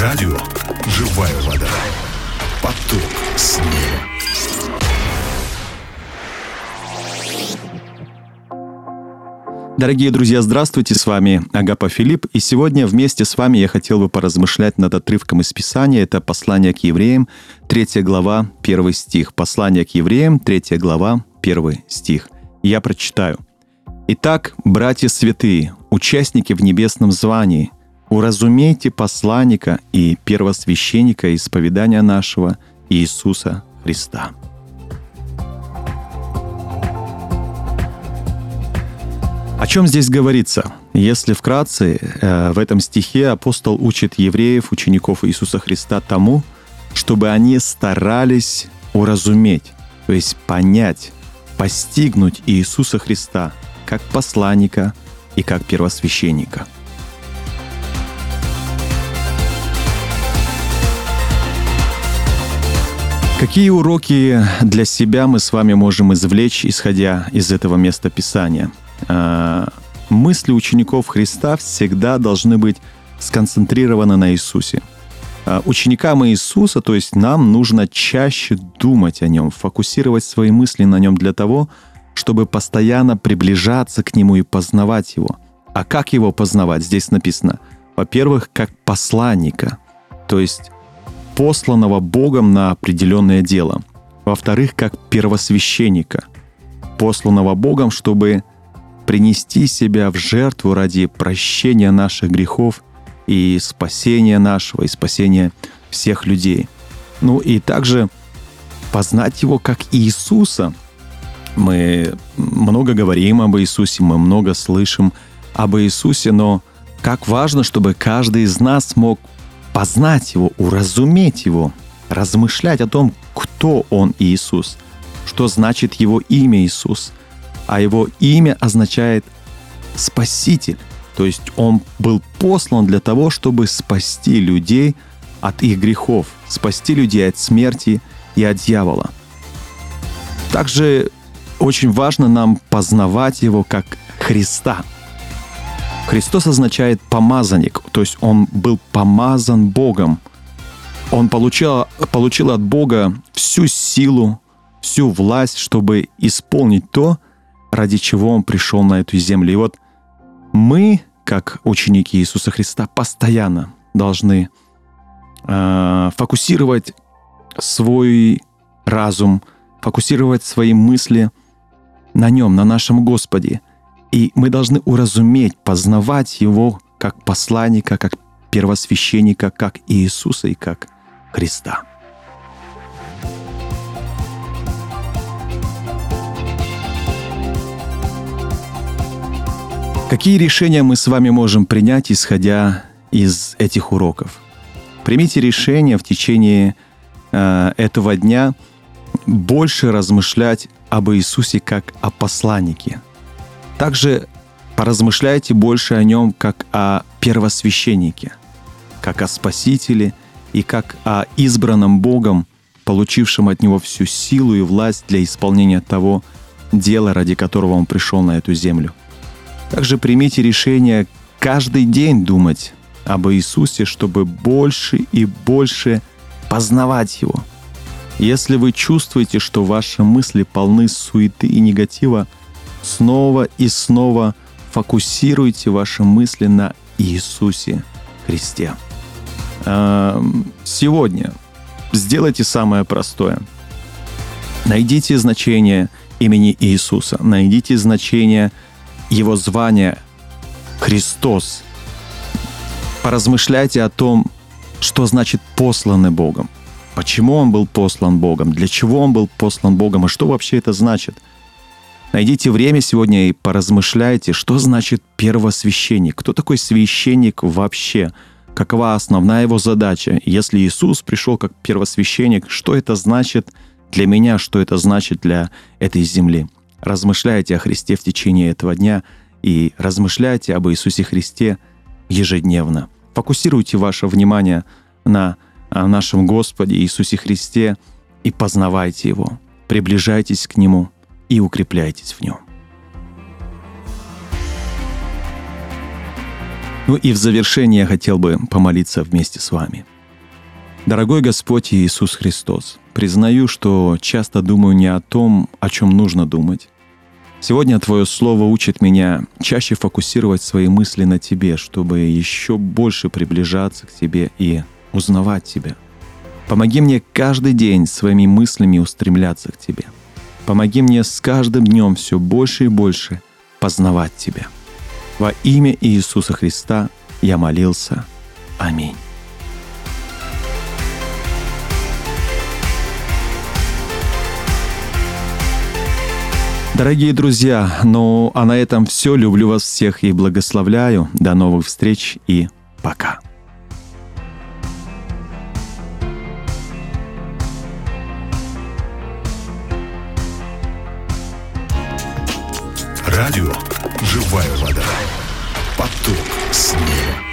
Радио «Живая вода». Поток снега. Дорогие друзья, здравствуйте, с вами Агапа Филипп, и сегодня вместе с вами я хотел бы поразмышлять над отрывком из Писания, это послание к евреям, 3 глава, 1 стих. Послание к евреям, 3 глава, 1 стих. Я прочитаю. «Итак, братья святые, участники в небесном звании, уразумейте посланника и первосвященника исповедания нашего Иисуса Христа». О чем здесь говорится? Если вкратце, э, в этом стихе апостол учит евреев, учеников Иисуса Христа тому, чтобы они старались уразуметь, то есть понять, постигнуть Иисуса Христа как посланника и как первосвященника. Какие уроки для себя мы с вами можем извлечь, исходя из этого места Писания – Э, мысли учеников Христа всегда должны быть сконцентрированы на Иисусе. Э, ученикам Иисуса, то есть нам нужно чаще думать о Нем, фокусировать свои мысли на Нем для того, чтобы постоянно приближаться к Нему и познавать Его. А как Его познавать? Здесь написано, во-первых, как посланника, то есть посланного Богом на определенное дело. Во-вторых, как первосвященника, посланного Богом, чтобы принести себя в жертву ради прощения наших грехов и спасения нашего, и спасения всех людей. Ну и также познать Его как Иисуса. Мы много говорим об Иисусе, мы много слышим об Иисусе, но как важно, чтобы каждый из нас мог познать Его, уразуметь Его, размышлять о том, кто Он Иисус, что значит Его имя Иисус – а его имя означает «спаситель». То есть он был послан для того, чтобы спасти людей от их грехов, спасти людей от смерти и от дьявола. Также очень важно нам познавать его как Христа. Христос означает помазанник, то есть он был помазан Богом. Он получил, получил от Бога всю силу, всю власть, чтобы исполнить то, ради чего Он пришел на эту землю. И вот мы, как ученики Иисуса Христа, постоянно должны э, фокусировать свой разум, фокусировать свои мысли на Нем, на нашем Господе. И мы должны уразуметь, познавать Его как посланника, как первосвященника, как Иисуса и как Христа. Какие решения мы с вами можем принять, исходя из этих уроков? Примите решение в течение э, этого дня больше размышлять об Иисусе как о посланнике. Также поразмышляйте больше о нем как о первосвященнике, как о Спасителе и как о избранном Богом, получившем от Него всю силу и власть для исполнения того дела, ради которого Он пришел на эту землю. Также примите решение каждый день думать об Иисусе, чтобы больше и больше познавать Его. Если вы чувствуете, что ваши мысли полны суеты и негатива, снова и снова фокусируйте ваши мысли на Иисусе Христе. Сегодня сделайте самое простое. Найдите значение имени Иисуса, найдите значение – его звание Христос. Поразмышляйте о том, что значит посланный Богом. Почему он был послан Богом? Для чего он был послан Богом? И что вообще это значит? Найдите время сегодня и поразмышляйте, что значит первосвященник. Кто такой священник вообще? Какова основная его задача? Если Иисус пришел как первосвященник, что это значит для меня, что это значит для этой земли? Размышляйте о Христе в течение этого дня и размышляйте об Иисусе Христе ежедневно. Фокусируйте ваше внимание на нашем Господе Иисусе Христе и познавайте Его. Приближайтесь к Нему и укрепляйтесь в Нем. Ну и в завершение я хотел бы помолиться вместе с вами. Дорогой Господь Иисус Христос, признаю, что часто думаю не о том, о чем нужно думать. Сегодня Твое Слово учит меня чаще фокусировать свои мысли на Тебе, чтобы еще больше приближаться к Тебе и узнавать Тебя. Помоги мне каждый день своими мыслями устремляться к Тебе. Помоги мне с каждым днем все больше и больше познавать Тебя. Во имя Иисуса Христа я молился. Аминь. Дорогие друзья, ну а на этом все. Люблю вас всех и благословляю. До новых встреч и пока. Радио «Живая вода». Поток снега.